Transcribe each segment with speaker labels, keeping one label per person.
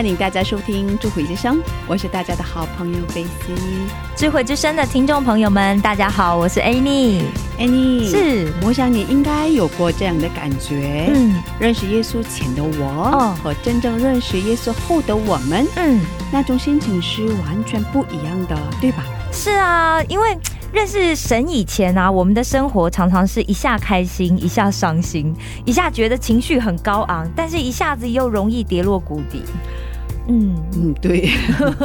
Speaker 1: 欢迎大家收听《智慧之声》，我是大家的好朋友贝西。
Speaker 2: 智慧之声的听众朋友们，大家好，我是 Amy。
Speaker 1: Annie，
Speaker 2: 是
Speaker 1: 我想你应该有过这样的感觉，
Speaker 2: 嗯
Speaker 1: 认识耶稣前的我，
Speaker 2: 哦
Speaker 1: 和真正认识耶稣后的我们，
Speaker 2: 嗯，
Speaker 1: 那种心情是完全不一样的，对吧？
Speaker 2: 是啊，因为认识神以前啊，我们的生活常常是一下开心，一下伤心，一下觉得情绪很高昂，但是一下子又容易跌落谷底。嗯，
Speaker 1: 嗯，对，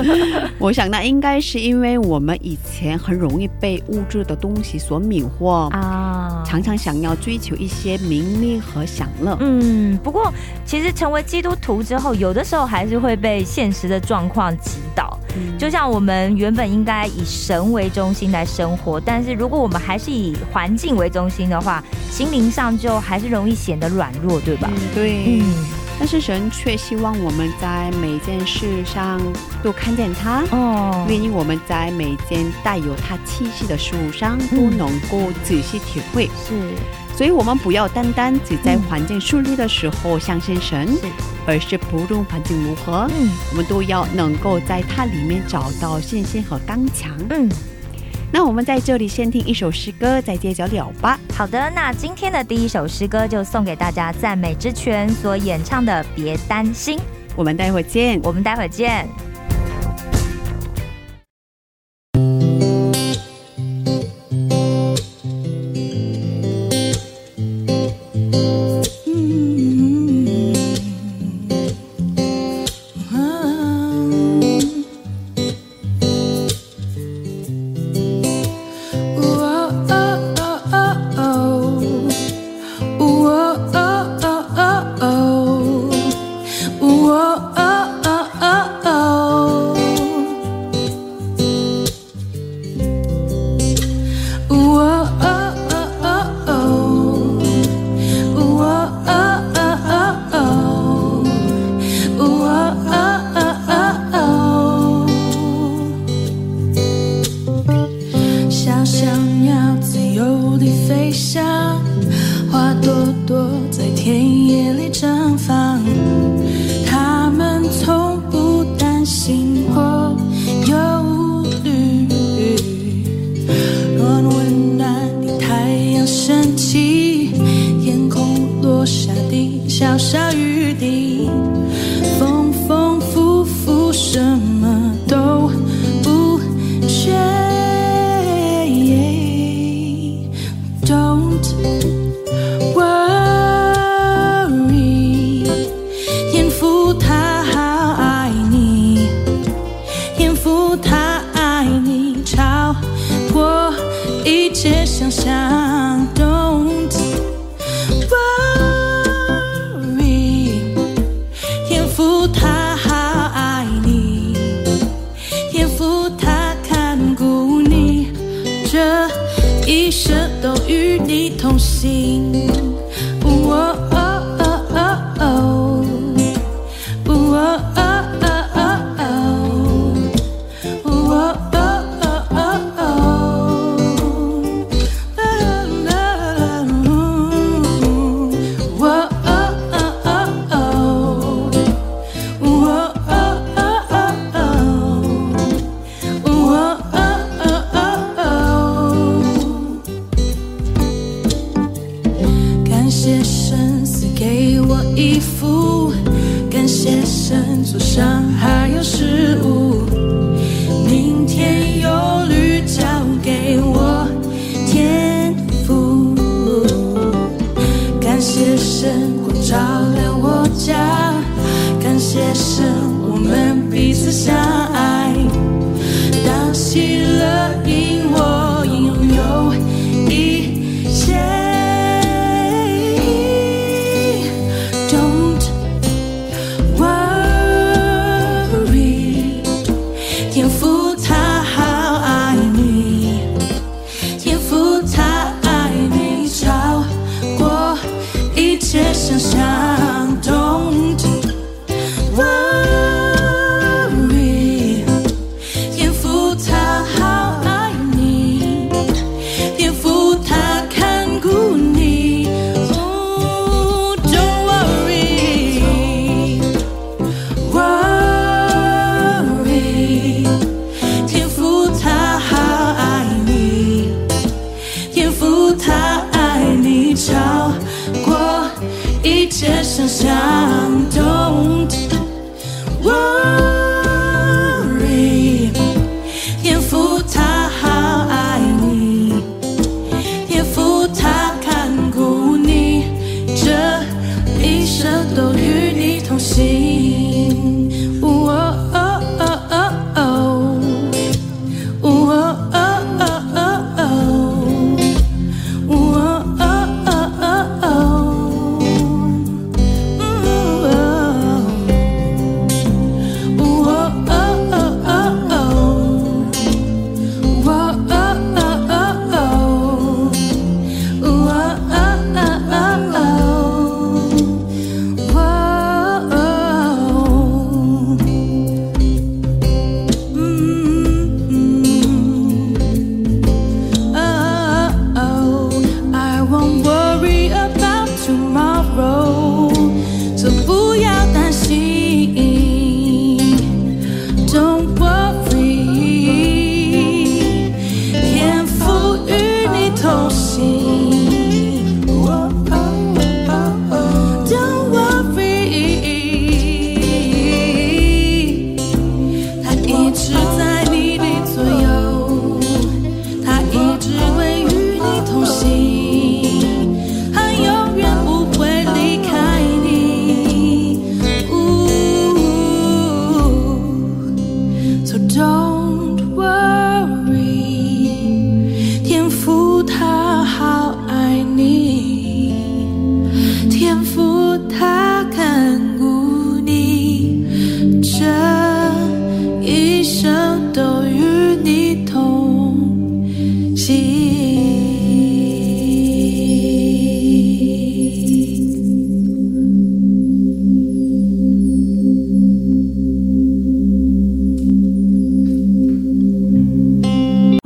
Speaker 1: 我想那应该是因为我们以前很容易被物质的东西所迷惑，
Speaker 2: 啊，
Speaker 1: 常常想要追求一些名利和享乐。
Speaker 2: 嗯，不过其实成为基督徒之后，有的时候还是会被现实的状况击倒。
Speaker 1: 嗯
Speaker 2: 就像我们原本应该以神为中心来生活，但是如果我们还是以环境为中心的话，心灵上就还是容易显得软弱，对吧？
Speaker 1: 嗯，对。
Speaker 2: 嗯，
Speaker 1: 但是神却希望我们在每件事上都看见他，
Speaker 2: 哦，
Speaker 1: 愿意我们在每件带有他气息的事物上都
Speaker 2: 嗯
Speaker 1: 能够仔细体会。
Speaker 2: 是。
Speaker 1: 所以，我们不要单单只在
Speaker 2: 嗯
Speaker 1: 环境顺利的时候相信神，
Speaker 2: 是，
Speaker 1: 而是不论环境如何，
Speaker 2: 嗯。
Speaker 1: 我们都要能够在它里面找到信心和刚强。
Speaker 2: 嗯，
Speaker 1: 那我们在这里先听一首诗歌，再接着聊吧。
Speaker 2: 好的，那今天的第一首诗歌就送给大家赞美之泉所演唱的《别担心》，
Speaker 1: 我们待会儿见。
Speaker 2: 我们待会儿见。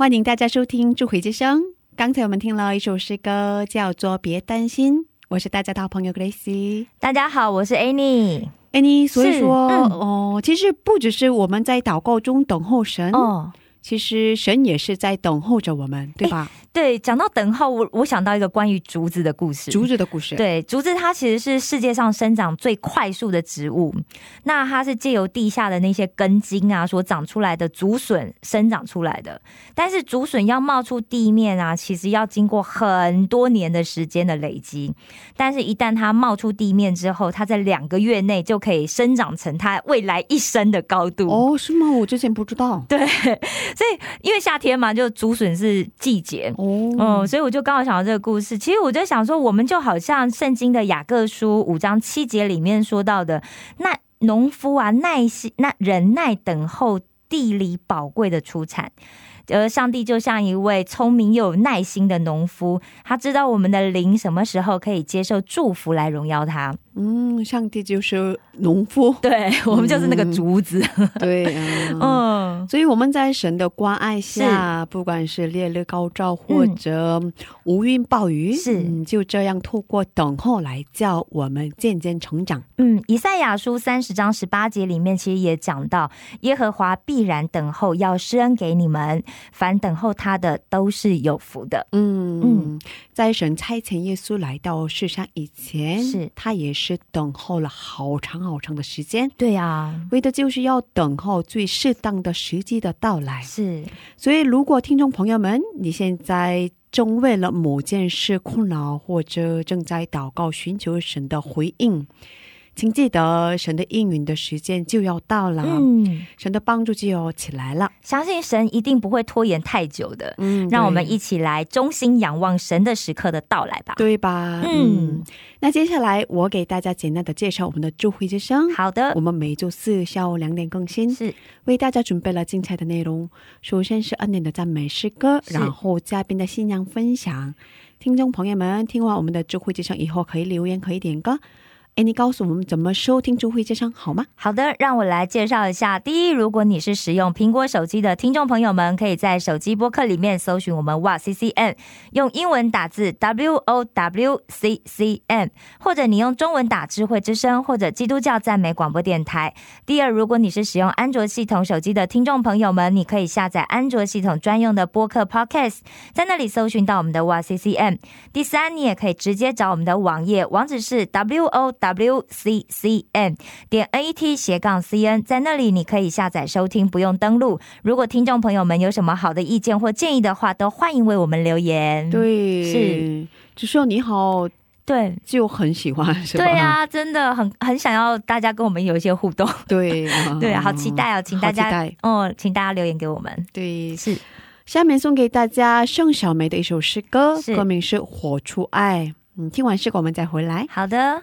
Speaker 1: 欢迎大家收听《智慧之声》。刚才我们听了一首诗歌，叫做《别担心》。我是大家的好朋友 Gracie。
Speaker 3: 大家好，我是 Annie。
Speaker 1: Annie，所以说，
Speaker 3: 嗯
Speaker 1: 哦，其实不只是我们在祷告中等候神，
Speaker 3: 哦，
Speaker 1: 其实神也是在等候着我们，对吧？
Speaker 3: 对，讲到等候，我我想到一个关于竹子的故事。
Speaker 1: 竹子的故事，，
Speaker 3: 对，竹子它其实是世界上生长最快速的植物，那它是借由地下的那些根茎啊所长出来的竹笋生长出来的。但是竹笋要冒出地面啊，其实要经过很多年的时间的累积。但是，一旦它冒出地面之后，它在两个月内就可以生长成它未来一生的高度。
Speaker 1: 哦，是吗？我之前不知道。
Speaker 3: 对，所以因为夏天嘛，就竹笋是季节，
Speaker 1: 哦，
Speaker 3: 所以我就刚好想到这个故事。其实我在想说，我们就好像圣经的雅各书五章七节里面说到的，那农夫啊，耐心、那忍耐等候地里宝贵的出产。而上帝就像一位聪明又有耐心的农夫，他知道我们的灵什么时候可以接受祝福来荣耀他。
Speaker 1: 嗯，上帝就是农夫，
Speaker 3: 对我们就是那个竹子。
Speaker 1: 对啊，
Speaker 3: 嗯，
Speaker 1: 所以我们在神的关爱下，不管是烈日高照或者无云暴雨，
Speaker 3: 是。
Speaker 1: 嗯就这样透过等候来叫我们渐渐成长。
Speaker 3: 嗯，以赛亚书三十章十八节里面其实也讲到，耶和华必然等候，要施恩给你们，凡等候他的都是有福的。
Speaker 1: 嗯
Speaker 3: 嗯。
Speaker 1: 在神差遣耶稣来到世上以前，
Speaker 3: 是。
Speaker 1: 他也是等候了好长好长的时间，
Speaker 3: 对啊，
Speaker 1: 为的就是要等候最适当的时机的到来。
Speaker 3: 是。
Speaker 1: 所以，如果听众朋友们，你现在正为了某件事困扰，或者正在祷告寻求神的回应，请记得神的应允的时间就要到了，
Speaker 3: 嗯，
Speaker 1: 神的帮助就要起来了。
Speaker 3: 相信神一定不会拖延太久的。
Speaker 1: 嗯，
Speaker 3: 让我们一起来衷心仰望神的时刻的到来吧。
Speaker 1: 对吧？
Speaker 3: 嗯
Speaker 1: 嗯，那接下来我给大家简单的介绍我们的智慧之声。
Speaker 3: 好的
Speaker 1: 我，们每周四下午两点更新，
Speaker 3: 是
Speaker 1: 为大家准备了精彩的内容。首先是恩典的赞美诗歌，然后嘉宾的信仰分享。听众朋友们，听完我们的智慧之声以后，可以留言，可以点歌。你告诉我们怎么收听周慧之声好吗？
Speaker 3: 好的，让我来介绍一下。第一，如果你是使用苹果手机的听众朋友们，可以在手机播客里面搜寻我们哇 C C N，用英文打字 W O W C C N，或者你用中文打智慧之声或者基督教赞美广播电台。第二，如果你是使用安卓系统手机的听众朋友们，你可以下载安卓系统专用的播客 Podcast，在那里搜寻到我们的哇 C C N。第三，你也可以直接找我们的网页，网址是 w o w c c n 点 n e t 斜杠 c n，在那里你可以下载收听，不用登录。如果听众朋友们有什么好的意见或建议的话，都欢迎为我们留言。
Speaker 1: 对，
Speaker 3: 是，
Speaker 1: 就说你好
Speaker 3: 对
Speaker 1: 就很喜欢，是吧？
Speaker 3: 对啊，真的很很想要大家跟我们有一些互动。
Speaker 1: 对
Speaker 3: 对啊，好期待哦，请大家哦，请大家留言给我们。
Speaker 1: 对，
Speaker 3: 是
Speaker 1: 下面送给大家盛小梅的一首诗歌，歌名是《火出爱》。嗯，听完诗歌我们再回来。
Speaker 3: 好的。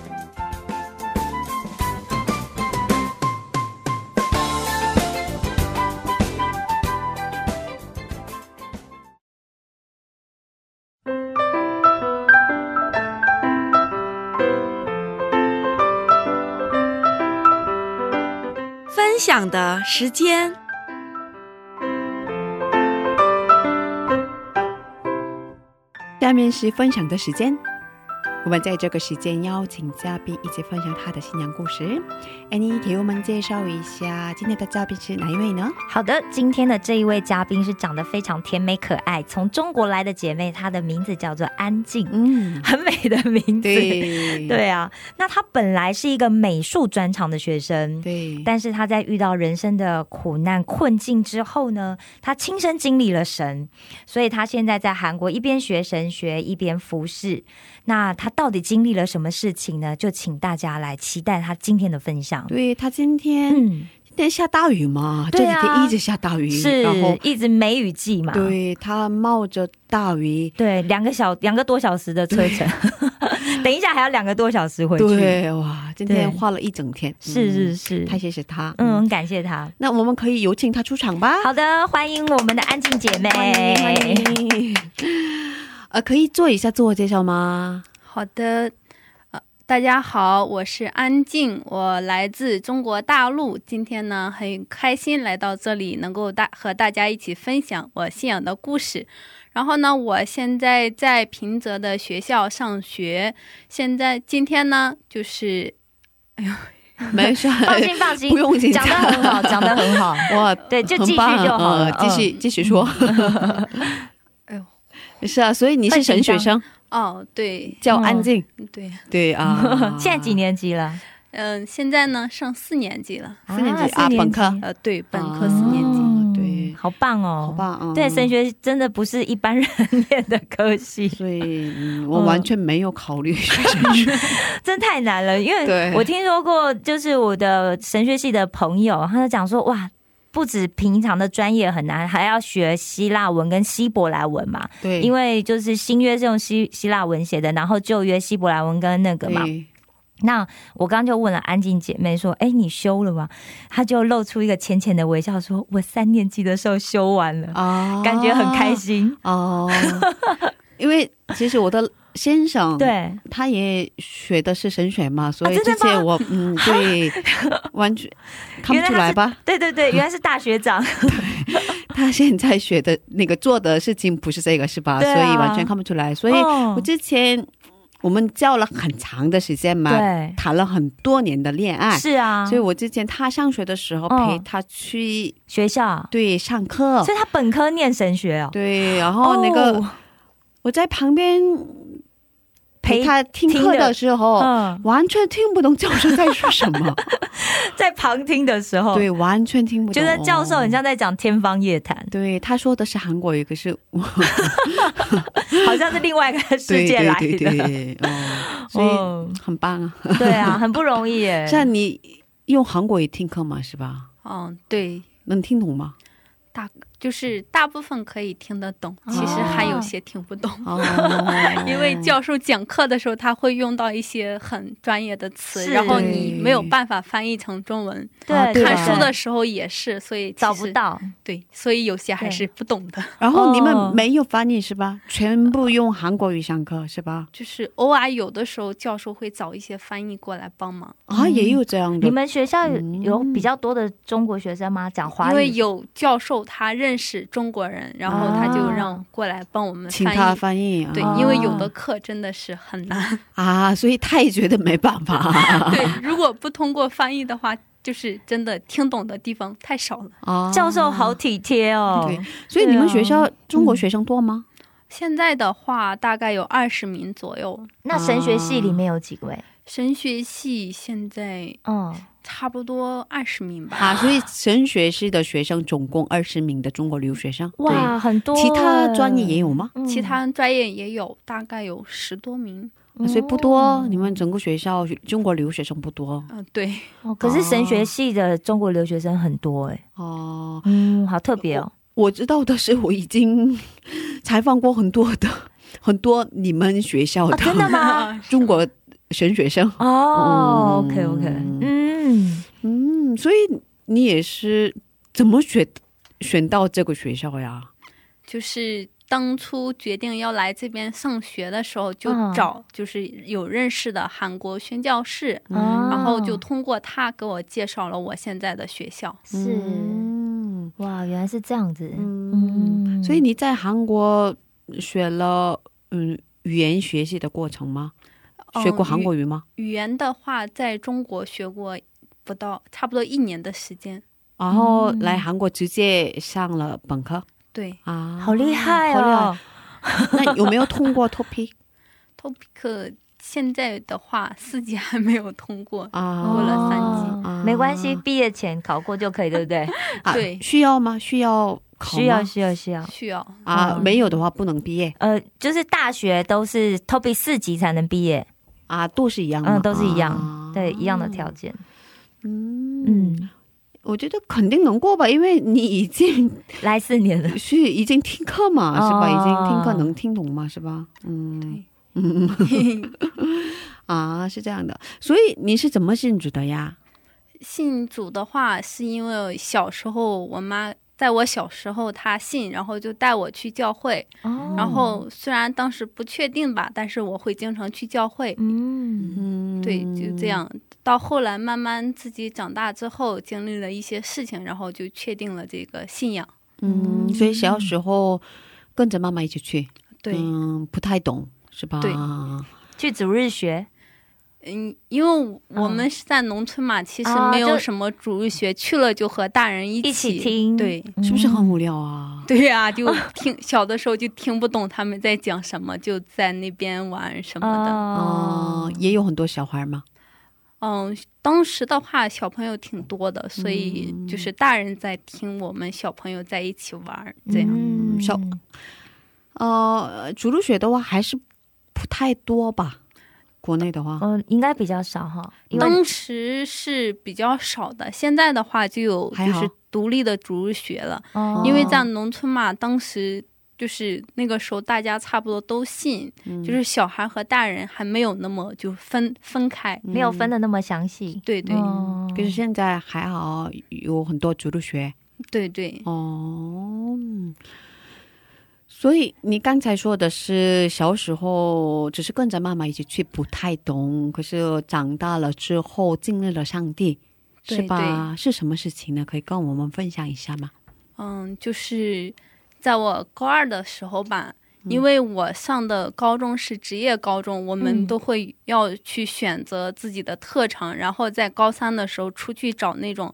Speaker 4: 享的时间，
Speaker 1: 下面是分享的时间。我们在这个时间邀请嘉宾一起分享他的新娘故事。安妮，给我们介绍一下今天的嘉宾是哪一位呢？
Speaker 3: 好的，今天的这一位嘉宾是长得非常甜美可爱，从中国来的姐妹，她的名字叫做安静，嗯，很美的名字。对对啊，那她本来是一个美术专长的学生，
Speaker 1: 对，
Speaker 3: 但是她在遇到人生的苦难困境之后呢，她亲身经历了神，所以她现在在韩国一边学神学一边服侍。那他到底经历了什么事情呢？就请大家来期待他今天的分享。
Speaker 1: 对他今天，今天下大雨嘛？这几天一直下大雨，
Speaker 3: 是，然后一直梅雨季嘛。
Speaker 1: 对他冒着大雨，
Speaker 3: 对，两个小两个多小时的车程，等一下还要两个多小时回去。
Speaker 1: 对，哇，今天花了一整天。
Speaker 3: 是是是，
Speaker 1: 太谢谢他，
Speaker 3: 嗯，感谢他。
Speaker 1: 那我们可以有请他出场吧？
Speaker 3: 好的，欢迎我们的安静姐妹。
Speaker 1: 欢迎。呃，可以做一下自我介绍吗？
Speaker 5: 好的，呃，大家好，我是安静，我来自中国大陆。今天呢，很开心来到这里，能够大和大家一起分享我信仰的故事。然后呢，我现在在平泽的学校上学。现在今天呢，就是，
Speaker 1: 哎呦，没事，
Speaker 3: 放心放心，
Speaker 1: 不用紧
Speaker 3: 张，讲的很好，讲的很好。
Speaker 1: 哇，
Speaker 3: 对，就继续就好了，
Speaker 1: 继续继续说。是啊，所以你是神学生？
Speaker 5: 哦，对，
Speaker 1: 叫安静，
Speaker 5: 对。
Speaker 1: 对啊。
Speaker 3: 现在几年级了？
Speaker 5: 嗯，现在呢上四年级了，
Speaker 1: 四年级啊，本科，
Speaker 5: 呃，对，本科四年级，
Speaker 1: 对，
Speaker 3: 好棒哦，
Speaker 1: 好棒，
Speaker 3: 对，神学真的不是一般人念的科系，
Speaker 1: 所以我完全没有考虑神学，
Speaker 3: 真太难了，因为我听说过，就是我的神学系的朋友，他就讲说，哇。不止平常的专业很难，还要学希腊文跟希伯来文嘛？
Speaker 1: 对，
Speaker 3: 因为就是新约是用希希腊文写的，然后旧约希伯来文跟那个嘛。那我刚刚就问了安静姐妹说：“哎，你修了吗？”她就露出一个浅浅的微笑，说：“我三年级的时候修完了，哦，感觉很开心哦。”
Speaker 1: 因为其实我的。先生，
Speaker 3: 对，
Speaker 1: 他也学的是神学嘛，所以之前我嗯，对，完全看不出来吧？
Speaker 3: 对对对，原来是大学长。
Speaker 1: 对他现在学的那个做的事情不是这个，是吧？所以完全看不出来。所以我之前我们交了很长的时间嘛，对谈了很多年的恋爱。
Speaker 3: 是啊，
Speaker 1: 所以我之前他上学的时候陪他去
Speaker 3: 学校，
Speaker 1: 对，上课。
Speaker 3: 所以他本科念神学哦。
Speaker 1: 对，然后那个我在旁边。陪他听课的时候，完全听不懂教授在说什么。
Speaker 3: 在旁听的时候，
Speaker 1: 对，完全听不懂。
Speaker 3: 觉得教授很像在讲天方夜谭。
Speaker 1: 对，他说的是韩国语，可是
Speaker 3: 好像是另外一个世界来的。
Speaker 1: 哦，所以很棒啊。
Speaker 3: 对啊，很不容易耶。
Speaker 1: 像你用韩国语听课嘛，是吧？
Speaker 5: 嗯，对。
Speaker 1: 能听懂吗？
Speaker 5: 大就是大部分可以听得懂，其实还有些听不懂。
Speaker 1: 哦，
Speaker 5: 因为教授讲课的时候，他会用到一些很专业的词，然后你没有办法翻译成中文。
Speaker 1: 啊对
Speaker 5: 看书的时候也是，所以
Speaker 3: 找不到，
Speaker 5: 对，所以有些还是不懂的。
Speaker 1: 然后你
Speaker 3: 哦
Speaker 1: 们没有翻译是吧？全部用韩国语上课是吧？
Speaker 5: 就是偶尔有的时候教授会找一些翻译过来帮忙，
Speaker 1: 啊，也有这样的。
Speaker 3: 你们学校有比较多的中国学生吗？讲华
Speaker 5: 因为？有教授他认识中国人，然后他就让过来帮我们
Speaker 1: 请他
Speaker 5: 翻译。
Speaker 1: 翻译，
Speaker 5: 对
Speaker 1: 啊，
Speaker 5: 因为有的课真的是很难。
Speaker 1: 啊，所以他也觉得没办法
Speaker 5: 对，如果不通过翻译的话，就是真的听懂的地方太少了。
Speaker 1: 啊。
Speaker 3: 教授好体贴哦。
Speaker 1: 对所以你们学校中国学生多吗？
Speaker 5: 现在的话，大概有二十名左右。
Speaker 3: 那神学系里面有几位？
Speaker 5: 神学系现在
Speaker 3: 嗯，
Speaker 5: 差不多二十名吧。
Speaker 1: 啊，所以神学系的学生总共二十名的中国留学生。
Speaker 3: 哇，很多。
Speaker 1: 其他专业也有吗？
Speaker 3: 嗯
Speaker 5: 其他专业也有，大概有十多名。
Speaker 3: 嗯
Speaker 1: 所以不多，你们整个学校中国留学生不多
Speaker 5: 嗯、对，
Speaker 3: 哦可是神学系的中国留学生很多哎。
Speaker 1: 哦。
Speaker 3: 嗯，好特别哦。
Speaker 1: 我知道的是，我已经 采访过很多的很多你们学校的、
Speaker 3: 哦真的吗？
Speaker 1: 中国神学生。
Speaker 3: 哦
Speaker 1: 嗯
Speaker 3: ，OK OK，嗯，
Speaker 1: 嗯，所以你也是怎么选选到这个学校呀？
Speaker 5: 就是当初决定要来这边上学的时候，就
Speaker 3: 嗯
Speaker 5: 找就是有认识的韩国宣教士，
Speaker 3: 哦
Speaker 5: 然后就通过他给我介绍了我现在的学校。
Speaker 3: 是
Speaker 1: 嗯
Speaker 3: 哇，原来是这样子。
Speaker 1: 嗯，
Speaker 3: 嗯，
Speaker 1: 所以你在韩国学了嗯语言学习的过程吗？
Speaker 5: 哦
Speaker 1: 学过韩国语吗？
Speaker 5: 语言的话，在中国学过不到差不多一年的时间。
Speaker 1: 然后来韩国直接上了本科
Speaker 5: 对
Speaker 1: 啊，
Speaker 3: 好厉害哦
Speaker 1: 害！那有没有通过
Speaker 5: TOPIK，TOPIK 现在的话四级还没有通过。
Speaker 1: 啊？
Speaker 5: 过了三
Speaker 3: 哦
Speaker 1: 级
Speaker 3: 没关系，毕业前考过就可以，对不对？
Speaker 1: 啊
Speaker 5: 对
Speaker 1: 需要吗？需要考
Speaker 3: 需要，需要，需要。
Speaker 5: 需要
Speaker 1: 啊，
Speaker 3: 嗯
Speaker 1: 没有的话不能毕业
Speaker 3: 呃，就是大学都是 TOPIK 四级才能毕业，
Speaker 1: 啊，都是一样吗，
Speaker 3: 嗯，都是一样，
Speaker 1: 啊
Speaker 3: 对，一样的条件。
Speaker 1: 嗯，
Speaker 3: 嗯，
Speaker 1: 我觉得肯定能过吧，因为你已经
Speaker 3: 来四年了，
Speaker 1: 是已经听课嘛，是吧？
Speaker 3: 哦
Speaker 1: 已经听课能听懂嘛，是吧？嗯嗯 啊，是这样的。所以你是怎么信主的呀？
Speaker 5: 信主的话，是因为小时候我妈在我小时候他信，然后就带我去教会。
Speaker 3: 哦
Speaker 5: 然后虽然当时不确定吧，但是我会经常去教会。
Speaker 3: 嗯，
Speaker 1: 嗯，
Speaker 5: 对，就这。样。到后来慢慢自己长大之后，经历了一些事情，然后就确定了这个信仰。
Speaker 1: 嗯，所以小时候跟着妈妈一起去，
Speaker 5: 对，
Speaker 1: 嗯，不太懂是吧？
Speaker 5: 对
Speaker 3: 去主日学，
Speaker 5: 嗯，因为我们是在农村嘛，其实
Speaker 3: 啊
Speaker 5: 没有什么主日学，去了就和大人一起
Speaker 3: 一起听，
Speaker 5: 对。
Speaker 1: 是不是很无聊啊？
Speaker 5: 对呀、就听小的时候就听不懂他们在讲什么，就在那边玩什么的。
Speaker 3: 哦
Speaker 1: 哦，也有很多小孩嘛。
Speaker 5: 嗯，当时的话小朋友挺多的，所以就是大人在听，我们小朋友在一起玩儿，这样。
Speaker 3: 嗯
Speaker 1: 小呃，主日学的话还是不太多吧？国内的话，
Speaker 3: 嗯，应该比较少哈，
Speaker 5: 当时是比较少的，现在的话就有就是独立的主日学了，
Speaker 3: 哦。
Speaker 5: 因为在农村嘛，当时。就是那个时候，大家差不多都信，
Speaker 1: 嗯。
Speaker 5: 就是小孩和大人还没有那么就分分开。
Speaker 3: 没有分的那么详细，
Speaker 5: 对对、
Speaker 3: 哦。
Speaker 1: 可是现在还好，有很多主日学。
Speaker 5: 对对，
Speaker 1: 哦。嗯所以你刚才说的是小时候只是跟着妈妈一起去，不太懂。可是长大了之后经历了上帝，是吧？是什么事情呢？可以跟我们分享一下吗？
Speaker 5: 嗯，就是在我高二的时候吧，因为我上的高中是职业高中，我们
Speaker 3: 嗯
Speaker 5: 都会要去选择自己的特长，然后在高三的时候出去找那种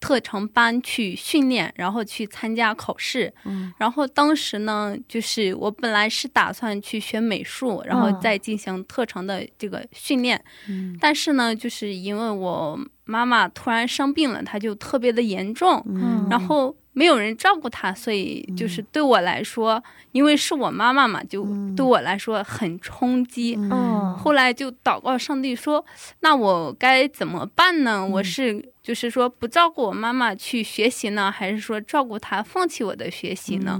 Speaker 5: 特长班去训练，然后去参加考试。
Speaker 1: 嗯，
Speaker 5: 然后当时呢，就是我本来是打算去学美术，然后
Speaker 3: 嗯
Speaker 5: 再进行特长的这个训练，
Speaker 1: 嗯。
Speaker 5: 但是呢，就是因为我妈妈突然生病了，她就特别的严重，
Speaker 3: 嗯。
Speaker 5: 然后没有人照顾她，所以就是对我来说，因为是我妈妈嘛，就对我来说很冲击。
Speaker 3: 嗯。
Speaker 5: 后来就祷告上帝说：“那我该怎么办呢？我是就是说不照顾我妈妈去学习呢，还是说照顾她放弃我的学习呢？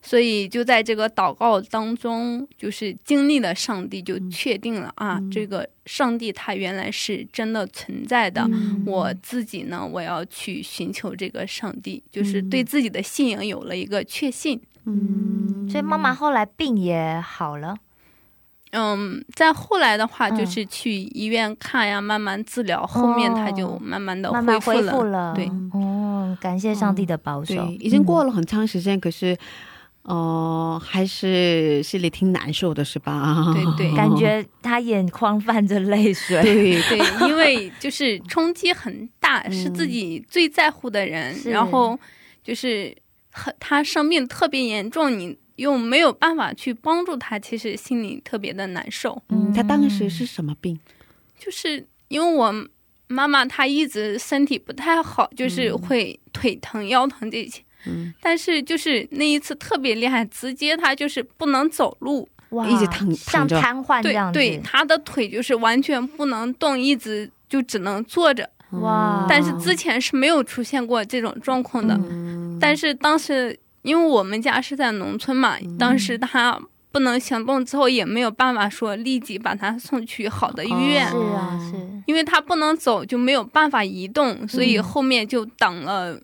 Speaker 5: 所以就在这个祷告当中，就是经历了上帝，就确定了啊，这个上帝他原来是真的存在的。我自己呢，我要去寻求这个上帝，就是对自己的信仰有了一个确信。
Speaker 3: 嗯，所以妈妈后来病也好了。
Speaker 5: 嗯，再后来的话，就是去医院看呀，慢慢治疗，后面他就慢慢的
Speaker 3: 恢
Speaker 5: 复
Speaker 3: 了。
Speaker 5: 对，
Speaker 3: 哦，感谢上帝的保守。
Speaker 1: 已经过了很长时间，可是。哦，还是心里挺难受的，是吧？
Speaker 5: 对对，
Speaker 3: 感觉他眼眶泛着泪水。
Speaker 1: 对
Speaker 5: 对，因为就是冲击很大，是自己最在乎的人，然后就是很他生病特别严重，你又没有办法去帮助他，其实心里特别的难受。
Speaker 1: 嗯，他当时是什么病？
Speaker 5: 就是因为我妈妈她一直身体不太好，就是会腿疼、腰疼这些。嗯但是就是那一次特别厉害，直接他就是不能走路，
Speaker 3: 哇，
Speaker 1: 一直躺
Speaker 3: 像瘫痪这样
Speaker 5: 子。对，他的腿就是完全不能动，一直就只能坐着。
Speaker 3: 哇！
Speaker 5: 但是之前是没有出现过这种状况的。嗯但是当时因为我们家是在农村嘛，当时他不能行动之后，也没有办法说立即把他送去好的医院。
Speaker 3: 是啊，是
Speaker 5: 因为他不能走，就没有办法移动，所以后面就等了。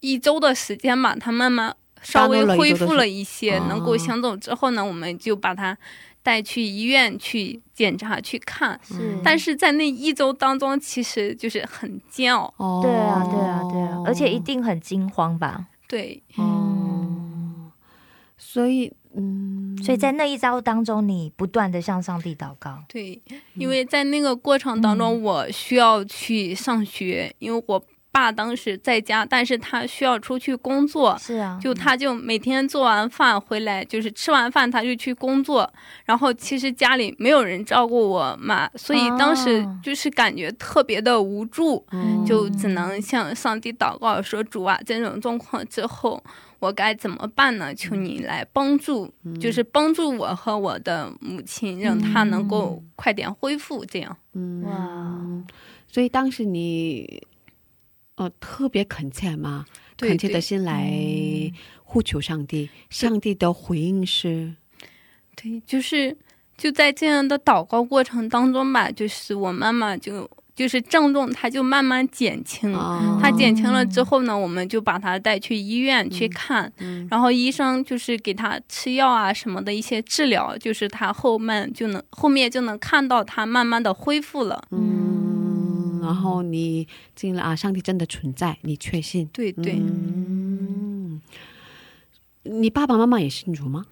Speaker 5: 一周的时间吧，他慢慢稍微恢复了一些，能够行走之后呢，我们就把他带去医院去检查去看。
Speaker 3: 是，
Speaker 5: 但是在那一周当中，其实就是很煎熬。
Speaker 3: 哦，对啊，对啊，对啊，而且一定很惊慌吧？
Speaker 5: 对，
Speaker 1: 哦，所以，嗯，
Speaker 3: 所以在那一招当中，你不断的向上帝祷告。
Speaker 5: 对，因为在那个过程当中，我需要去上学，因为我。爸当时在家，但是他需要出去工作，
Speaker 3: 是啊，
Speaker 5: 就他就每天做完饭回来，就是吃完饭他就去工作，然后其实家里没有人照顾我妈，所以当时就是感觉特别的无助，就只能向上帝祷告说：“主啊，这种状况之后我该怎么办呢？求你来帮助，就是帮助我和我的母亲，让她能够快点恢复。”这样，
Speaker 3: 哇，
Speaker 1: 所以当时你。哦，特别恳切嘛，恳切的心来呼求上帝，上帝的回应是，
Speaker 5: 对，就是就在这样的祷告过程当中吧，就是我妈妈就就是症状，她就慢慢减轻，她减轻了之后呢，我们就把她带去医院去看，然后医生就是给她吃药啊什么的一些治疗，就是她后面就能后面就能看到她慢慢的恢复了，
Speaker 1: 嗯。然后你进了啊，上帝真的存在，你确信？
Speaker 5: 对对。
Speaker 1: 嗯，你爸爸妈妈也信主吗？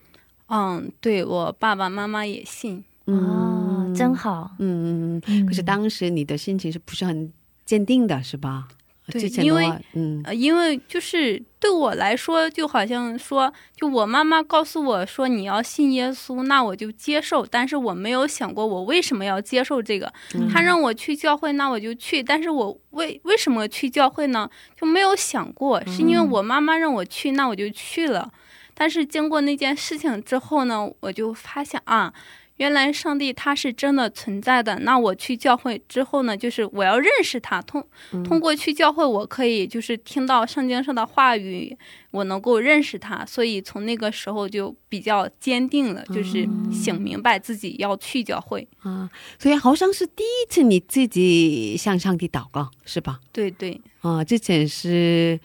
Speaker 5: 嗯，对我爸爸妈妈也信。
Speaker 3: 哦，真好。
Speaker 1: 嗯嗯嗯。可是当时你的心情是不是很坚定的，是吧？
Speaker 5: 对，因为嗯，因为就是对我来说，就好像说，就我妈妈告诉我说你要信耶稣，那我就接受。但是我没有想过我为什么要接受这个。他让我去教会，那我就去。但是我为为什么去教会呢？就没有想过，是因为我妈妈让我去，那我就去了。但是经过那件事情之后呢，我就发现啊。原来上帝他是真的存在的。那我去教会之后呢，就是我要认识他，通通过去教会，我可以就是听到圣经上的话语，我能够认识他。所以从那个时候就比较坚定了，就是醒明白自己要去教会
Speaker 1: 啊。所以好像是第一次你自己向上帝祷告，是吧？
Speaker 5: 对对
Speaker 1: 啊，之前是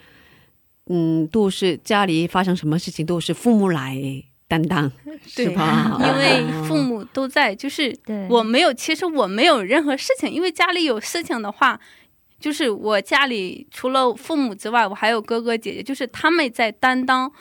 Speaker 1: 嗯，都是家里发生什么事情都是父母来。担当是吧？
Speaker 5: 因为父母都在，就是我没有。其实我没有任何事情，因为家里有事情的话，就是我家里除了父母之外，我还有哥哥姐姐，就是他们在担当。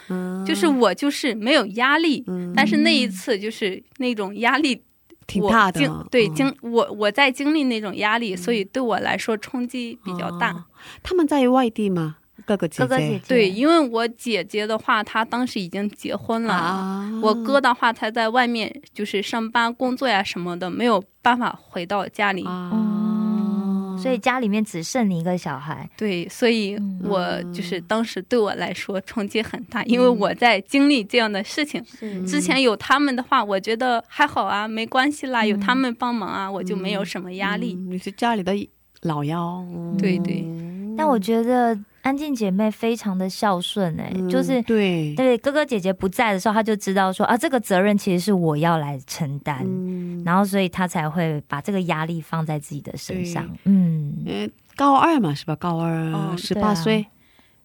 Speaker 5: 就是我就是没有压力，但是那一次就是那种压力
Speaker 1: 挺大的。
Speaker 5: 对，经我我在经历那种压力，所以对我来说冲击比较大。
Speaker 1: 他们在外地吗？哥哥姐姐
Speaker 5: 对，因为我姐姐的话，她当时已经结婚了。我哥的话，他在外面就是上班工作呀什么的，没有办法回到家里。
Speaker 3: 哦，所以家里面只剩你一个小孩。
Speaker 5: 对，所以我就是当时对我来说冲击很大，因为我在经历这样的事情。之前有他们的话，我觉得还好啊，没关系啦，有他们帮忙啊，我就没有什么压力。
Speaker 1: 你是家里的老幺，
Speaker 5: 对对。
Speaker 3: 但我觉得安静姐妹非常的孝顺哎、
Speaker 1: 嗯
Speaker 3: 就是
Speaker 1: 对，
Speaker 3: 对哥哥姐姐不在的时候，她就知道说啊，这个责任其实是我要来承担，
Speaker 1: 嗯，
Speaker 3: 然后所以她才会把这个压力放在自己的身上。嗯，
Speaker 1: 呃，高二嘛是吧？高二
Speaker 6: 哦
Speaker 1: 十八岁，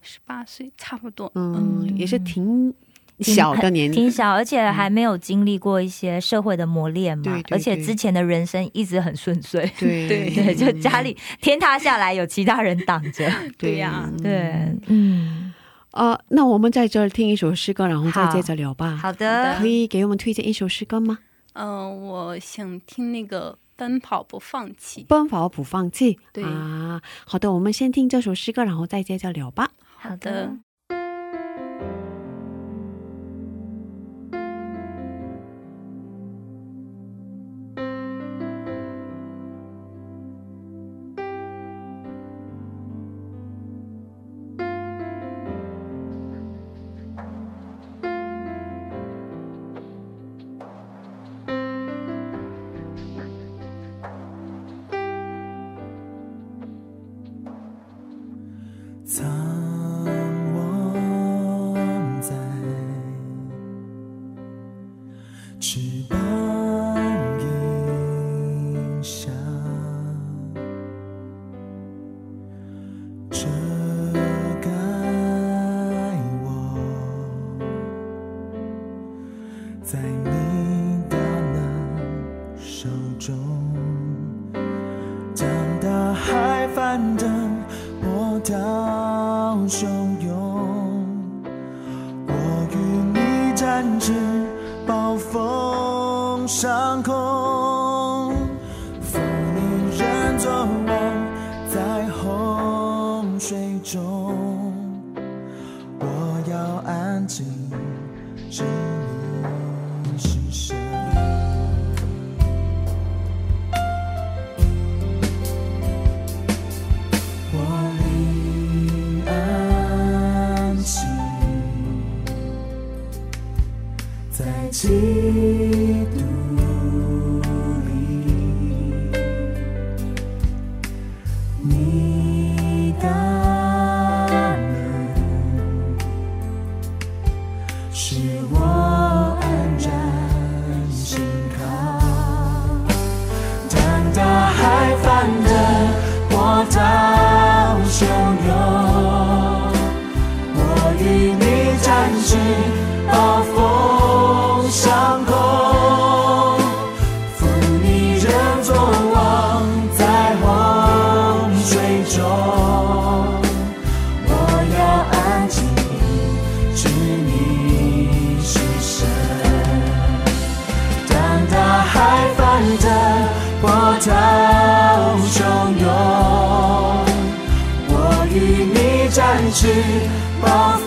Speaker 6: 十八岁差不多。
Speaker 1: 嗯，
Speaker 3: 嗯
Speaker 1: 也是挺小的年龄，
Speaker 3: 挺小，而且还没有经历过一些社会的磨练嘛，
Speaker 1: 对对
Speaker 3: 而且之前的人生一直很顺遂。
Speaker 1: 对
Speaker 6: 对
Speaker 3: 对，就家里天塌下来有其他人挡着。
Speaker 6: 对呀
Speaker 3: 对，嗯，
Speaker 1: 呃，那我们在这儿听一首诗歌，然后再接着聊吧。
Speaker 3: 好的
Speaker 1: 可，以给我们推荐一首诗歌吗？
Speaker 6: 嗯、我想听那个《奔跑不放弃》。
Speaker 1: 奔跑不放弃。
Speaker 6: 对
Speaker 1: 啊，好的，我们先听这首诗歌，然后再接着聊吧。
Speaker 3: 好
Speaker 6: 好的。
Speaker 7: 你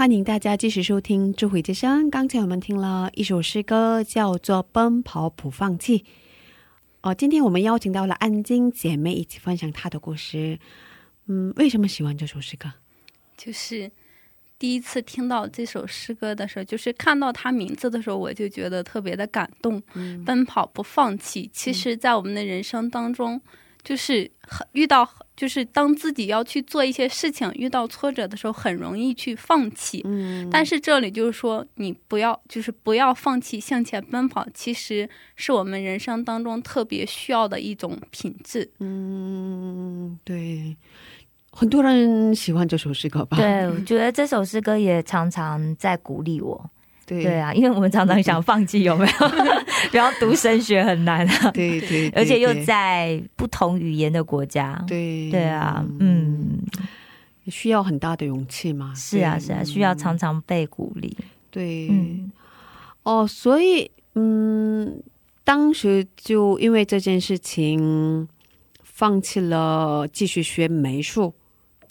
Speaker 1: 欢迎大家继续收听《智慧之声》。刚才我们听了一首诗歌，叫做《奔跑不放弃》。哦，今天我们邀请到了安静姐妹一起分享她的故事。嗯，为什么喜欢这首诗歌？
Speaker 5: 就是第一次听到这首诗歌的时候，就是看到他名字的时候，我就觉得特别的感动。
Speaker 1: 嗯
Speaker 5: 奔跑不放弃，其实，在我们的人生当中，就是很遇到，就是当自己要去做一些事情，遇到挫折的时候，很容易去放弃。
Speaker 1: 嗯，
Speaker 5: 但是这里就是说，你不要，就是不要放弃向前奔跑，其实是我们人生当中特别需要的一种品质。
Speaker 1: 嗯，对，很多人喜欢这首诗歌吧？
Speaker 3: 对，我觉得这首诗歌也常常在鼓励我。
Speaker 1: 对。
Speaker 3: 对，啊，因为我们常常想放弃，有没有？然后读神学很难啊，
Speaker 1: 对对，对
Speaker 3: 而且又在不同语言的国家。
Speaker 1: 对。
Speaker 3: 对啊，嗯，
Speaker 1: 需要很大的勇气嘛。
Speaker 3: 是啊，是啊，需要常常被鼓励。
Speaker 1: 对，
Speaker 3: 嗯。
Speaker 1: 哦，所以嗯，当时就因为这件事情，放弃了继续学美术，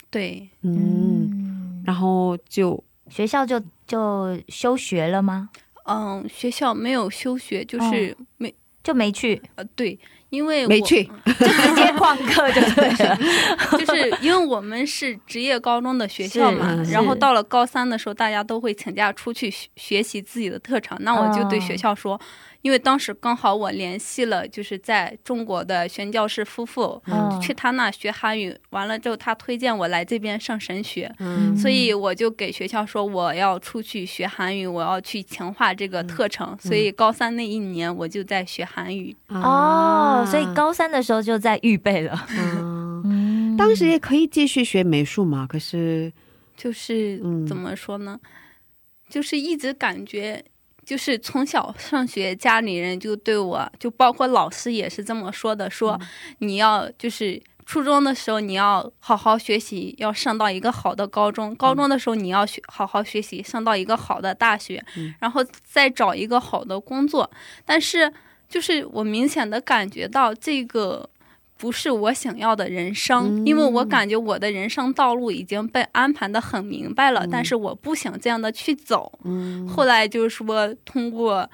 Speaker 5: 对，
Speaker 1: 嗯，然后就
Speaker 3: 学校就就休学了吗？
Speaker 5: 嗯，学校没有休学，就是没、
Speaker 3: 就没去，
Speaker 5: 呃，对，因为我
Speaker 1: 没去，
Speaker 3: 就直接旷课就对了。
Speaker 5: 就是因为我们是职业高中的学校嘛，然后到了高三的时候，大家都会请假出去学学习自己的特长。那我就对
Speaker 3: 哦
Speaker 5: 学校说，因为当时刚好我联系了就是在中国的宣教士夫妇，
Speaker 3: 嗯
Speaker 5: 去他那学韩语，完了之后他推荐我来这边上神学。
Speaker 1: 嗯
Speaker 5: 所以我就给学校说我要出去学韩语，我要去强化这个特长。所以高三那一年我就在学韩语。
Speaker 3: 哦，所以高三的时候就在预备了。
Speaker 1: 嗯，
Speaker 3: 嗯
Speaker 1: 当时也可以继续学美术嘛，可是
Speaker 5: 就是
Speaker 1: 嗯
Speaker 5: 怎么说呢？就是一直感觉，就是从小上学，家里人就对我，就包括老师也是这么说的，说你要就是。初中的时候你要好好学习，要上到一个好的高中；高中的时候你要学好好学习，上到一个好的大学，然后再找一个好的工作。但是，就是我明显的感觉到这个不是我想要的人生，
Speaker 1: 嗯
Speaker 5: 因为我感觉我的人生道路已经被安排的很明白了，
Speaker 1: 嗯
Speaker 5: 但是我不想这样的去走。
Speaker 1: 嗯
Speaker 5: 后来就是说，通过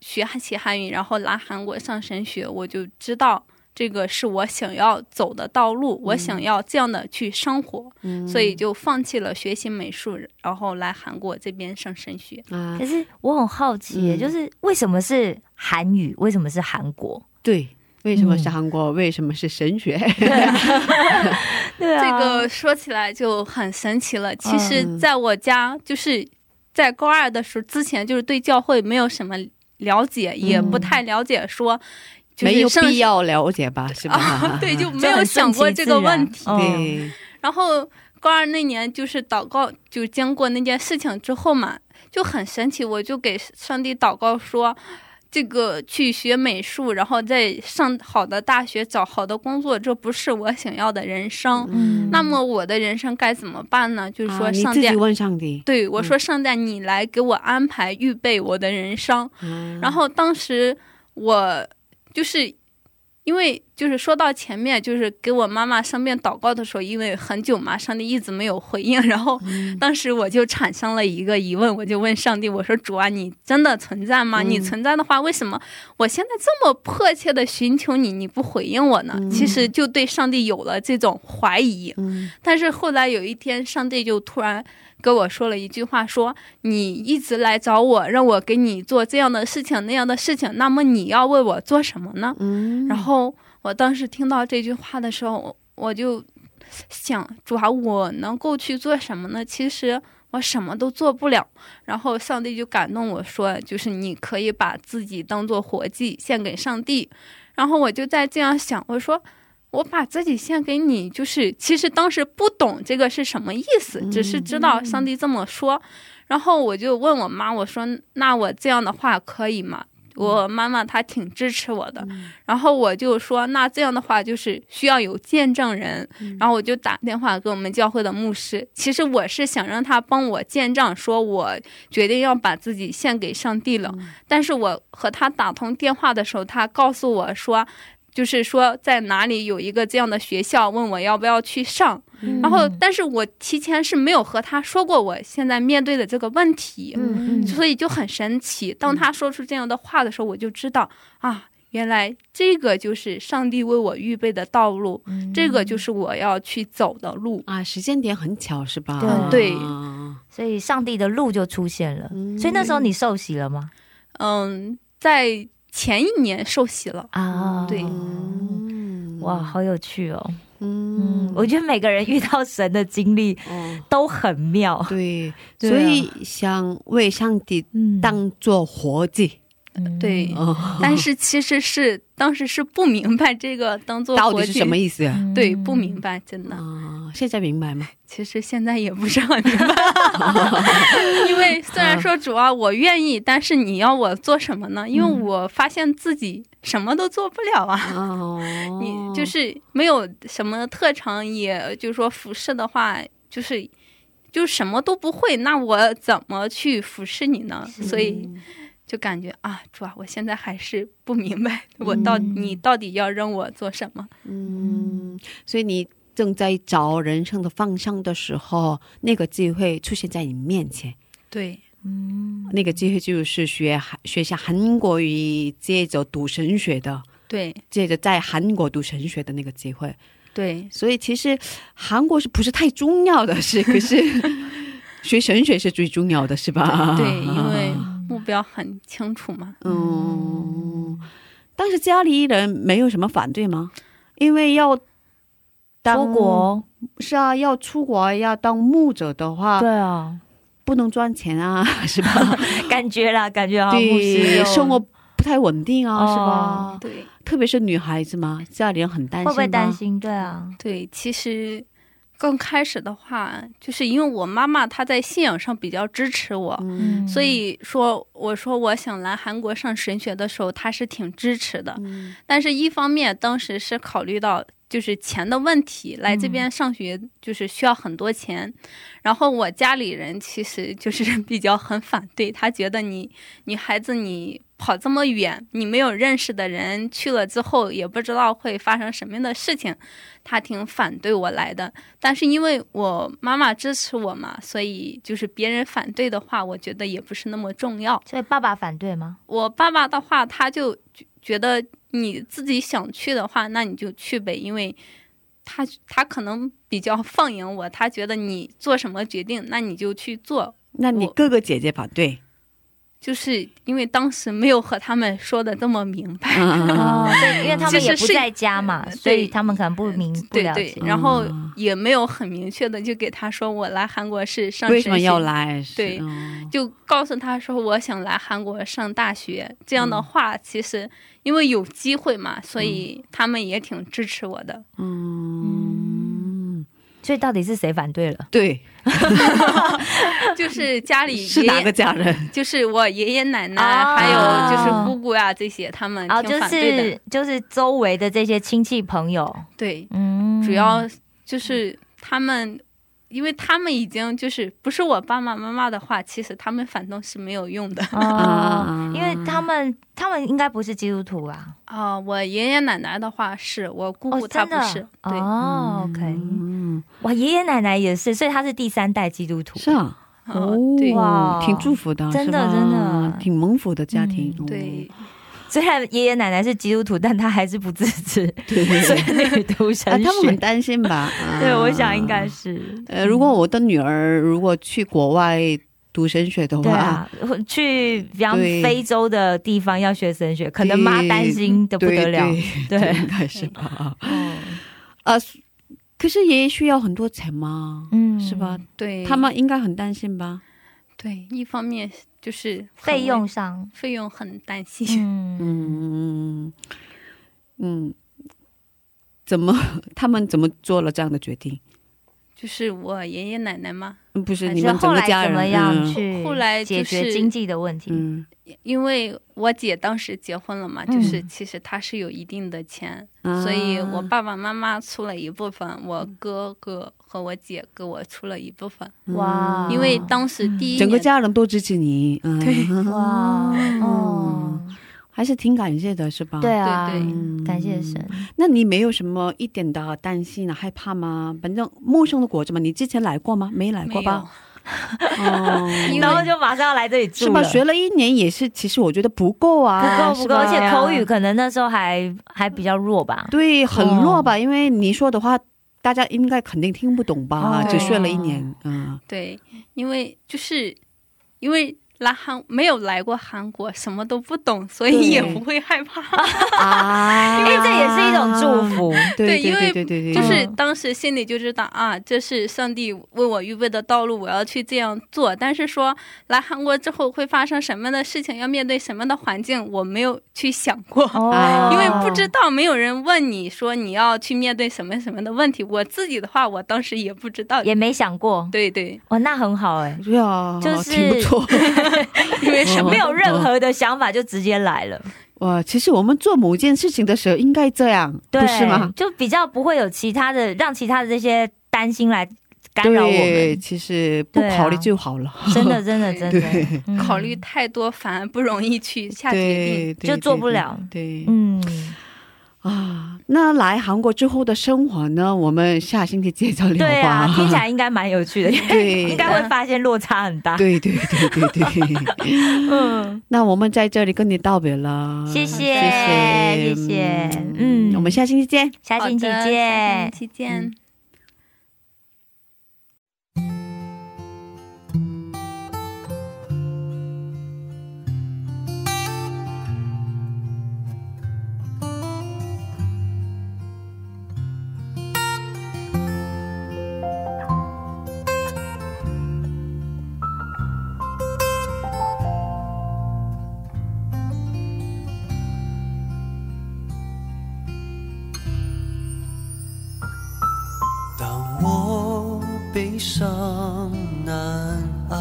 Speaker 5: 学习韩语，然后来韩国上神学，我就知道这个是我想要走的道路，我想要这样的去生活，
Speaker 1: 嗯
Speaker 5: 所以就放弃了学习美术，然后来韩国这边上神学。
Speaker 1: 啊
Speaker 3: 可，是我很好奇，
Speaker 1: 嗯
Speaker 3: 就是为什么是韩语？为什么是韩国？
Speaker 1: 对，为什么是韩国？为什么是神学？
Speaker 3: 对啊，
Speaker 5: 这个说起来就很神奇了。其实，
Speaker 1: 嗯
Speaker 5: 在我家，就是在高二的时候之前，就是对教会没有什么了解，也不太了解说，就是
Speaker 1: 没有必要了解吧？是吧？
Speaker 5: 啊，对，就没有想过这个问题。
Speaker 3: 然
Speaker 5: 后高二那年就是祷告，就经过那件事情之后嘛，就很神奇，我就给上帝祷告说。这个去学美术，然后再上好的大学，找好的工作，这不是我想要的人生。
Speaker 3: 嗯
Speaker 5: 那么我的人生该怎么办呢？就是说，上帝，
Speaker 1: 自己问上帝，
Speaker 5: 对我说：“上帝，你来给我安排预备我的人生。
Speaker 1: 嗯
Speaker 5: 然后当时我就是因为就是说到前面，就是给我妈妈生病祷告的时候，因为很久嘛，上帝一直没有回应，然后
Speaker 1: 嗯
Speaker 5: 当时我就产生了一个疑问，我就问上帝，我说主啊，你真的存在吗？
Speaker 1: 嗯
Speaker 5: 你存在的话，为什么我现在这么迫切的寻求你，你不回应我呢？其实就对上帝有了这种怀疑。
Speaker 1: 嗯
Speaker 5: 但是后来有一天，上帝就突然跟我说了一句话，说：“你一直来找我，让我给你做这样的事情那样的事情，那么你要为我做什么呢？”
Speaker 1: 嗯
Speaker 5: 然后我当时听到这句话的时候，我我就想，主啊，我能够去做什么呢？其实我什么都做不了。然后上帝就感动我说，就是你可以把自己当做活祭献给上帝。然后我就在这样想，我说。我把自己献给你，就是其实当时不懂这个是什么意思，只是知道上帝这么说。然后我就问我妈，我说：“那我这样的话可以吗？”我妈妈她挺支持我的，然后我就说，那这样的话就是需要有见证人，然后我就打电话给我们教会的牧师。其实我是想让他帮我见证，说我决定要把自己献给上帝了。但是我和他打通电话的时候，他告诉我说。就是说，在哪里有一个这样的学校，问我要不要去上。然后，但是我提前是没有和他说过我现在面对的这个问题，
Speaker 3: 嗯
Speaker 5: 所以就很神奇。当他说出这样的话的时候，我就知道啊，原来这个就是上帝为我预备的道路，这个就是我要去走的路。
Speaker 1: 啊，时间点很巧是吧？
Speaker 3: 对
Speaker 5: 对
Speaker 1: 啊
Speaker 3: 所以上帝的路就出现了。
Speaker 1: 嗯
Speaker 3: 所以那时候你受洗了吗？
Speaker 5: 嗯，在前一年受洗了。
Speaker 3: 啊，
Speaker 5: 对
Speaker 1: 嗯
Speaker 3: 哇，好有趣哦。
Speaker 1: 嗯。
Speaker 3: 嗯，我觉得每个人遇到神的经历
Speaker 1: 哦。
Speaker 3: 都很妙。
Speaker 1: 对，
Speaker 3: 对啊。
Speaker 1: 所以想为上帝
Speaker 3: 嗯，
Speaker 1: 当做活祭。
Speaker 3: 嗯。
Speaker 5: 对，
Speaker 1: 哦，
Speaker 5: 但是其实是当时是不明白这个当做
Speaker 1: 到底是什么
Speaker 5: 意
Speaker 1: 意思
Speaker 5: 对，不明白，真的。
Speaker 1: 啊，现在明白吗？
Speaker 5: 其实现在也不是很明白，因为虽然说主啊，我愿意，但是你要我做什么呢？因为我发现自己什么都做不了啊。
Speaker 1: 哦，
Speaker 5: 你就是没有什么特长，也就是说服侍的话，就是就什么都不会，那我怎么去服侍你呢？所以就感觉啊，主啊，我现在还是不明白，我到你到底要让我做什么？
Speaker 1: 嗯，所以你正在找人生的方向的时候，那个机会出现在你面前。
Speaker 5: 对，
Speaker 3: 嗯
Speaker 1: 那个机会就是学韩学习韩国语，接着读神学的，
Speaker 5: 对，
Speaker 1: 接着在韩国读神学的那个机会。
Speaker 5: 对，
Speaker 1: 所以其实韩国是不是太重要的是？可是学神学是最重要的，是吧？
Speaker 5: 对，因为目标很清楚嘛。
Speaker 1: 嗯，但是家里人没有什么反对吗？因为要当
Speaker 3: 出国，
Speaker 1: 是啊，要出国要当牧者的话，
Speaker 3: 对啊，
Speaker 1: 不能赚钱啊，是吧？
Speaker 3: 感觉啦，感觉啊，
Speaker 1: 对，
Speaker 3: 就
Speaker 1: 生活不太稳定啊，
Speaker 3: 哦
Speaker 1: 是吧？
Speaker 5: 对
Speaker 1: 特别是女孩子嘛，家里人很担心，
Speaker 3: 会不会担？心？对啊，
Speaker 5: 对，其实刚开始的话，就是因为我妈妈她在信仰上比较支持我，
Speaker 1: 嗯
Speaker 5: 所以说我说我想来韩国上神学的时候，她是挺支持的。
Speaker 1: 嗯
Speaker 5: 但是，一方面当时是考虑到就是钱的问题，来这边上学就是需要很多钱。然后我家里人其实就是 比较很反对，他觉得你女孩子你跑这么远，你没有认识的人去了之后，也不知道会发生什么样的事情，他挺反对我来的。但是因为我妈妈支持我嘛，所以就是别人反对的话，我觉得也不是那么重要。
Speaker 3: 所以爸爸反对吗？
Speaker 5: 我爸爸的话，他就觉觉得你自己想去的话，那你就去呗，因为他他可能比较放养我，他觉得你做什么决定，那你就去做。
Speaker 1: 那你哥哥姐姐反对，
Speaker 5: 就是因为当时没有和他们说的这么明白，
Speaker 3: 对，因为他们也不在家嘛，
Speaker 5: 呃
Speaker 3: 所以他们可能不明不了解。，
Speaker 5: 对对然后
Speaker 1: 嗯。
Speaker 5: 也没有很明确的就给他说我来韩国是上
Speaker 1: 为什么
Speaker 5: 神学
Speaker 1: 要来？
Speaker 5: 对
Speaker 1: 嗯。
Speaker 5: 就告诉他说我想来韩国上大学，这样的
Speaker 1: 嗯。
Speaker 5: 话，其实因为有机会嘛，所以他们也挺支持我的。
Speaker 1: 嗯，
Speaker 3: 所以到底是谁反对了？
Speaker 1: 对，
Speaker 5: 就是家里
Speaker 1: 是哪
Speaker 5: 爷爷
Speaker 1: 个家人？
Speaker 5: 就是我爷爷奶奶，
Speaker 3: 哦
Speaker 5: 还有就是姑姑呀、这些，他们
Speaker 3: 啊，就
Speaker 5: 反对的。
Speaker 3: 是就是周围的这些亲戚朋友，
Speaker 5: 对，
Speaker 3: 嗯，
Speaker 5: 主要就是他们，因为他们已经就是不是我爸爸妈妈的话，其实他们反动是没有用的。
Speaker 3: 因为他们他们应该不是基督徒啊。
Speaker 5: 啊、我爷爷奶奶的话是我姑
Speaker 3: 哦，
Speaker 5: 姑，她
Speaker 3: 真的
Speaker 5: 不是。对，
Speaker 3: 哦，OK，
Speaker 1: 嗯，
Speaker 3: 哇，爷爷奶奶也是，所以他是第三代基督徒。
Speaker 1: 是啊。
Speaker 5: 哦，对
Speaker 3: 哇
Speaker 1: 挺祝福的，
Speaker 3: 真的真的
Speaker 1: 挺蒙福的家庭。
Speaker 3: 嗯
Speaker 1: 哦
Speaker 5: 对，
Speaker 3: 虽然爷爷奶奶是基督徒，但他还是不支持
Speaker 1: 对
Speaker 3: 所以女读神
Speaker 1: 啊，
Speaker 3: 学。
Speaker 1: 他们很担心吧？
Speaker 3: 对，
Speaker 1: 啊
Speaker 3: 我想应该是。
Speaker 1: 呃，如果我的女儿如果去国外读神学的话，
Speaker 3: 对啊，去比方非洲的地方要学神学，可能妈担心的不得了。
Speaker 1: 对，
Speaker 3: 对
Speaker 1: 应该是吧？
Speaker 3: 嗯
Speaker 1: 啊，可是爷爷需要很多钱吗？
Speaker 3: 嗯
Speaker 1: 是吧？？
Speaker 5: 对，
Speaker 1: 他们应该很担心吧？
Speaker 5: 对一方面就是
Speaker 3: 费用上，
Speaker 5: 费用很担心。
Speaker 3: 嗯，
Speaker 1: 嗯嗯，怎么 他们怎么做了这样的决定？
Speaker 5: 就是我爷爷奶奶嘛，
Speaker 1: 嗯不是你们整
Speaker 3: 后来
Speaker 1: 个家人
Speaker 3: 怎么？样
Speaker 1: 嗯
Speaker 3: 去
Speaker 5: 后来
Speaker 3: 解
Speaker 5: 就是
Speaker 3: 决经济的问题？
Speaker 1: 嗯。
Speaker 5: 因为我姐当时结婚了嘛，
Speaker 3: 嗯
Speaker 5: 就是其实她是有一定的钱，
Speaker 1: 啊
Speaker 5: 所以我爸爸妈妈出了一部分，我哥哥和我姐给我出了一部分。
Speaker 3: 哇，
Speaker 5: 因为当时第一
Speaker 1: 嗯整个家人都支持你，嗯，
Speaker 5: 对。
Speaker 3: 哇，哦，
Speaker 1: 还是挺感谢的，是吧？
Speaker 3: 对啊，
Speaker 5: 对对
Speaker 1: 嗯
Speaker 3: 感谢神。
Speaker 1: 那你没有什么一点的担心啊、害怕吗？反正陌生的国家嘛，你之前来过吗？没来过吧？哦，
Speaker 3: 然后就马上要来这里住
Speaker 1: 是吧？学了一年也是，其实我觉得不够啊
Speaker 3: 不
Speaker 1: 啊，
Speaker 3: 够不够，而且口语可能那时候还还比较弱吧。
Speaker 1: 对很弱吧，因为你说的话，大家应该肯定听不懂吧？
Speaker 3: 哦
Speaker 1: 只学了一年，嗯，
Speaker 5: 对，因为就是因为来韩没有来过韩国，什么都不懂，所以也不会害怕。
Speaker 1: 啊，
Speaker 3: 因为这也是一种祝，福，
Speaker 1: 对对
Speaker 5: 对因为
Speaker 1: 对对对，
Speaker 5: 就是
Speaker 3: 嗯
Speaker 5: 当时心里就知道啊，这是上帝为我预备的道路，我要去这样做。但是说来韩国之后会发生什么的事情，要面对什么的环境，我没有去想过。
Speaker 3: 哦
Speaker 5: 因为不知道，没有人问你说你要去面对什么什么的问题。我自己的话，我当时也不知道。
Speaker 3: 也没想过。
Speaker 5: 对对，
Speaker 3: 哦，那很好哎，
Speaker 1: 对啊，
Speaker 3: 就是
Speaker 1: 挺不错。
Speaker 5: 因为什么
Speaker 3: 没有任何的想法就直接来了，
Speaker 1: 哇，其实我们做某件事情的时候应该这样，
Speaker 3: 对，
Speaker 1: 不是吗？
Speaker 3: 就比较不会有其他的，让其他的这些担心来干扰我
Speaker 1: 对，
Speaker 3: 们。
Speaker 1: 其实不考虑就好了。
Speaker 3: 真的，真的，真的，嗯
Speaker 5: 考虑太多，反而不容易去下决定。
Speaker 1: 对，对
Speaker 3: 就做不了
Speaker 1: 对对
Speaker 3: 嗯，
Speaker 1: 啊，那来韩国之后的生活呢？我们下星期接着聊吧。
Speaker 3: 对啊，听起来应该蛮有趣的，
Speaker 1: 对
Speaker 3: 应该会发现落差很大。
Speaker 1: 对对对对对。
Speaker 3: 嗯，
Speaker 1: 那我们在这里跟你道别了，
Speaker 3: 谢谢，
Speaker 1: 谢谢，
Speaker 3: 谢谢，嗯，
Speaker 1: 我们下星期见。
Speaker 3: 下星期
Speaker 5: 见下星。期见。
Speaker 8: 当伤难挨，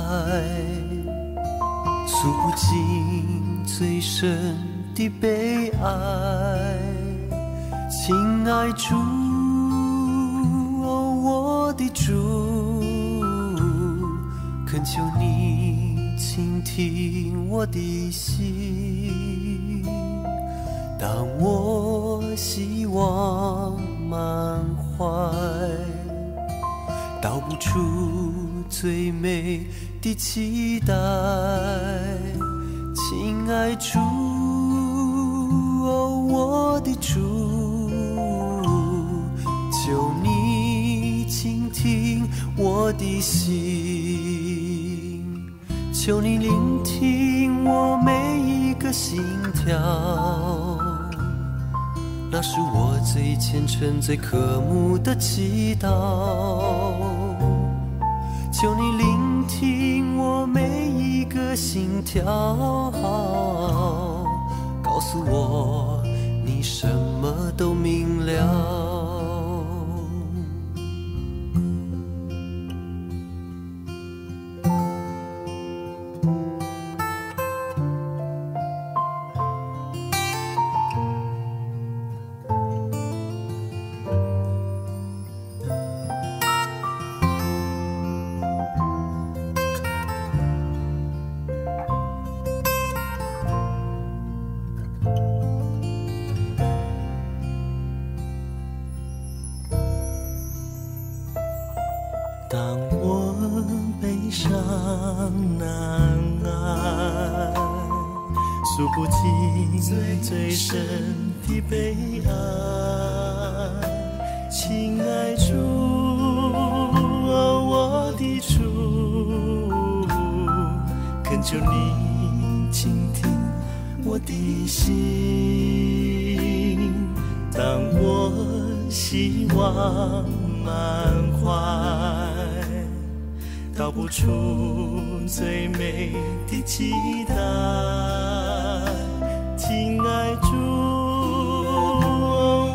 Speaker 8: 诉不尽最深的悲哀。亲爱主，哦，我的主，恳求你倾听我的心。当我希望满怀，出最美的期待。亲爱主，哦，我的主，求你倾听我的心。
Speaker 9: 求你聆听我每一个心跳，那是我最虔诚、最渴慕的祈祷。求你聆听我每一个心跳，告诉我你什么都明了。亲爱的主，哦我的主，恳求你倾听我的心。当我希望满怀。道不出最美的期待，亲爱的主，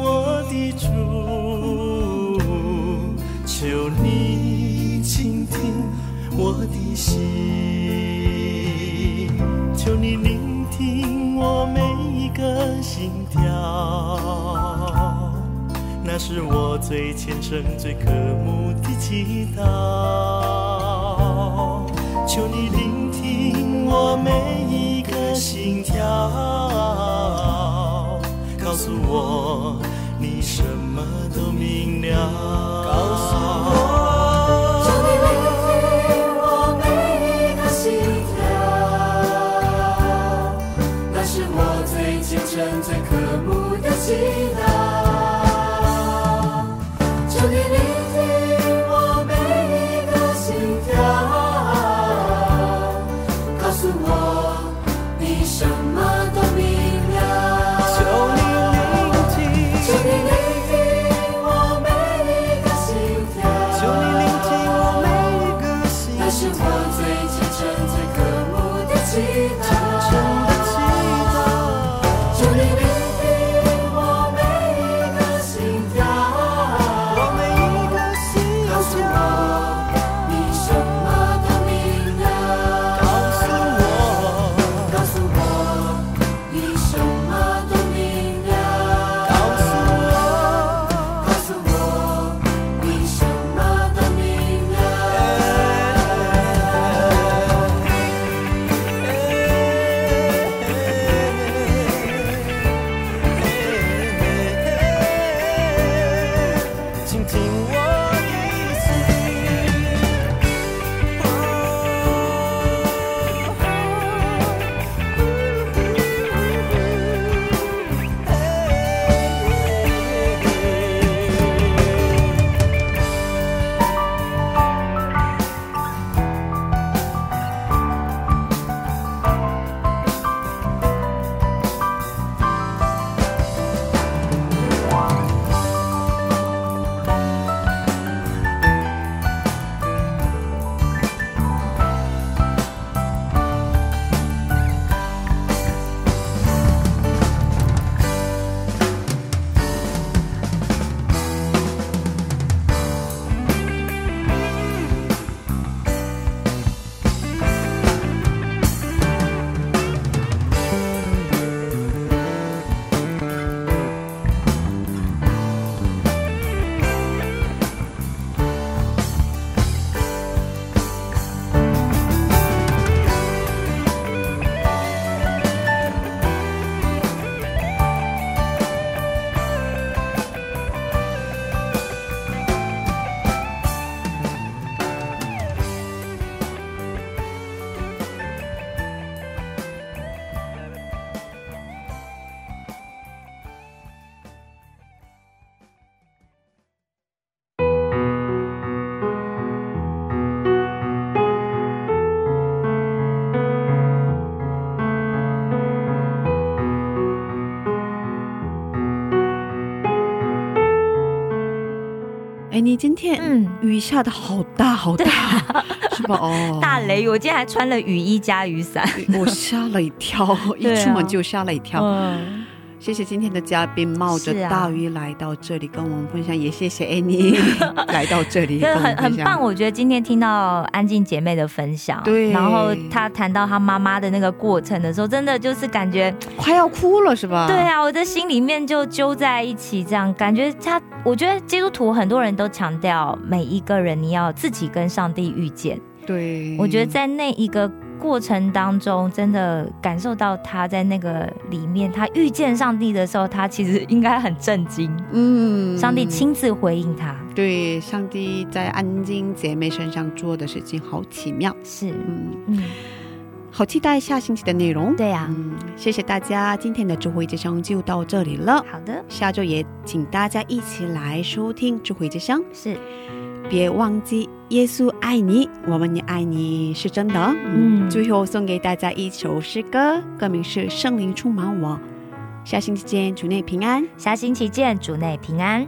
Speaker 9: 我的主，听我的心，
Speaker 6: 求你聆听我每一个心跳，那是我最虔诚、最渴慕的祈祷。求你聆听我每一个心跳，告诉我你什么都明了。
Speaker 9: 你
Speaker 1: 今天
Speaker 3: 嗯，
Speaker 1: 雨下的好大好大，是吧？哦，
Speaker 3: 大雷，我今天还穿了雨衣加雨伞。
Speaker 1: 我吓了一跳，一出门就吓了一跳。
Speaker 3: 嗯，
Speaker 1: 谢谢今天的嘉宾冒着大雨来到这里跟我们分享，也谢谢 Annie 来到这里
Speaker 3: 真 的
Speaker 1: 跟我们分享，
Speaker 3: 很很棒。我觉得今天听到安静姐妹的分享，
Speaker 1: 对
Speaker 3: 然后她谈到她妈妈的那个过程的时候，真的就是感觉，
Speaker 1: 快要哭了是吧？
Speaker 3: 对啊，我的心里面就揪在一起，这样感觉她，我觉得基督徒很多人都强调每一个人你要自己跟上帝遇见，
Speaker 1: 对，
Speaker 3: 我觉得在那一个过程当中，真的感受到他在那个里面，他遇见上帝的时候，他其实应该很震惊。
Speaker 1: 嗯。
Speaker 3: 上帝亲自回应他，
Speaker 1: 对上帝在安静姐妹身上做的事情好奇妙，
Speaker 3: 是，
Speaker 1: 嗯，
Speaker 3: 嗯，
Speaker 1: 好期待下星期的内容。
Speaker 3: 对呀、
Speaker 1: 嗯，谢谢大家，今天的智慧之声就到这里了。
Speaker 3: 好的，
Speaker 1: 下周也请大家一起来收听智慧之声，
Speaker 3: 是，
Speaker 1: 别忘记耶稣爱你，我们也爱你，是真的。嗯，
Speaker 3: 嗯
Speaker 1: 最后送给大家一首诗歌，歌名是《圣灵充满我》。下星期见，主内平安。
Speaker 3: 下星期见，主内平安。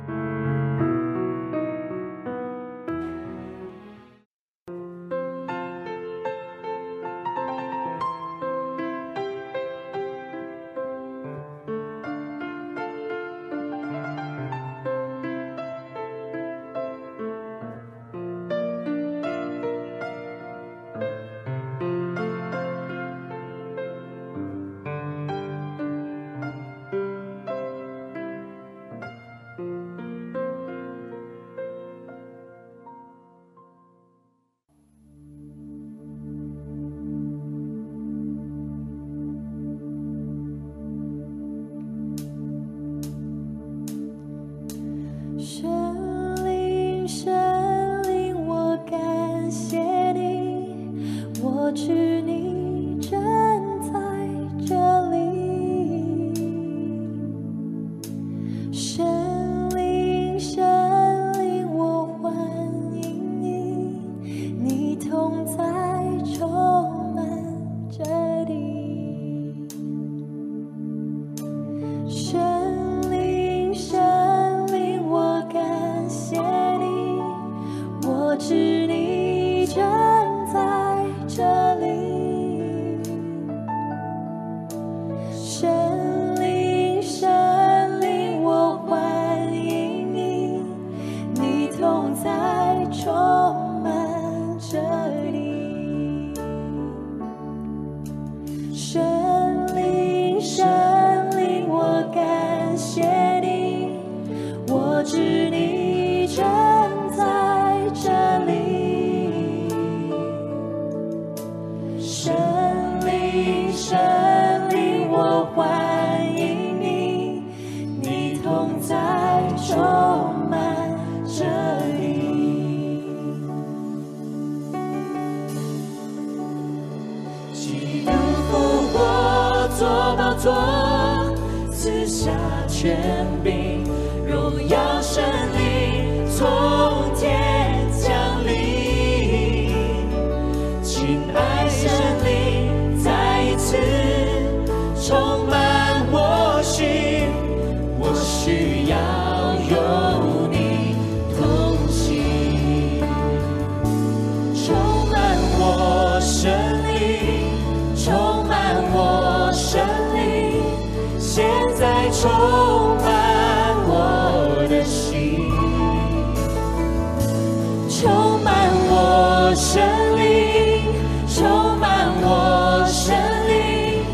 Speaker 6: 我生命，充满我生命，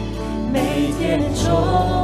Speaker 6: 每天中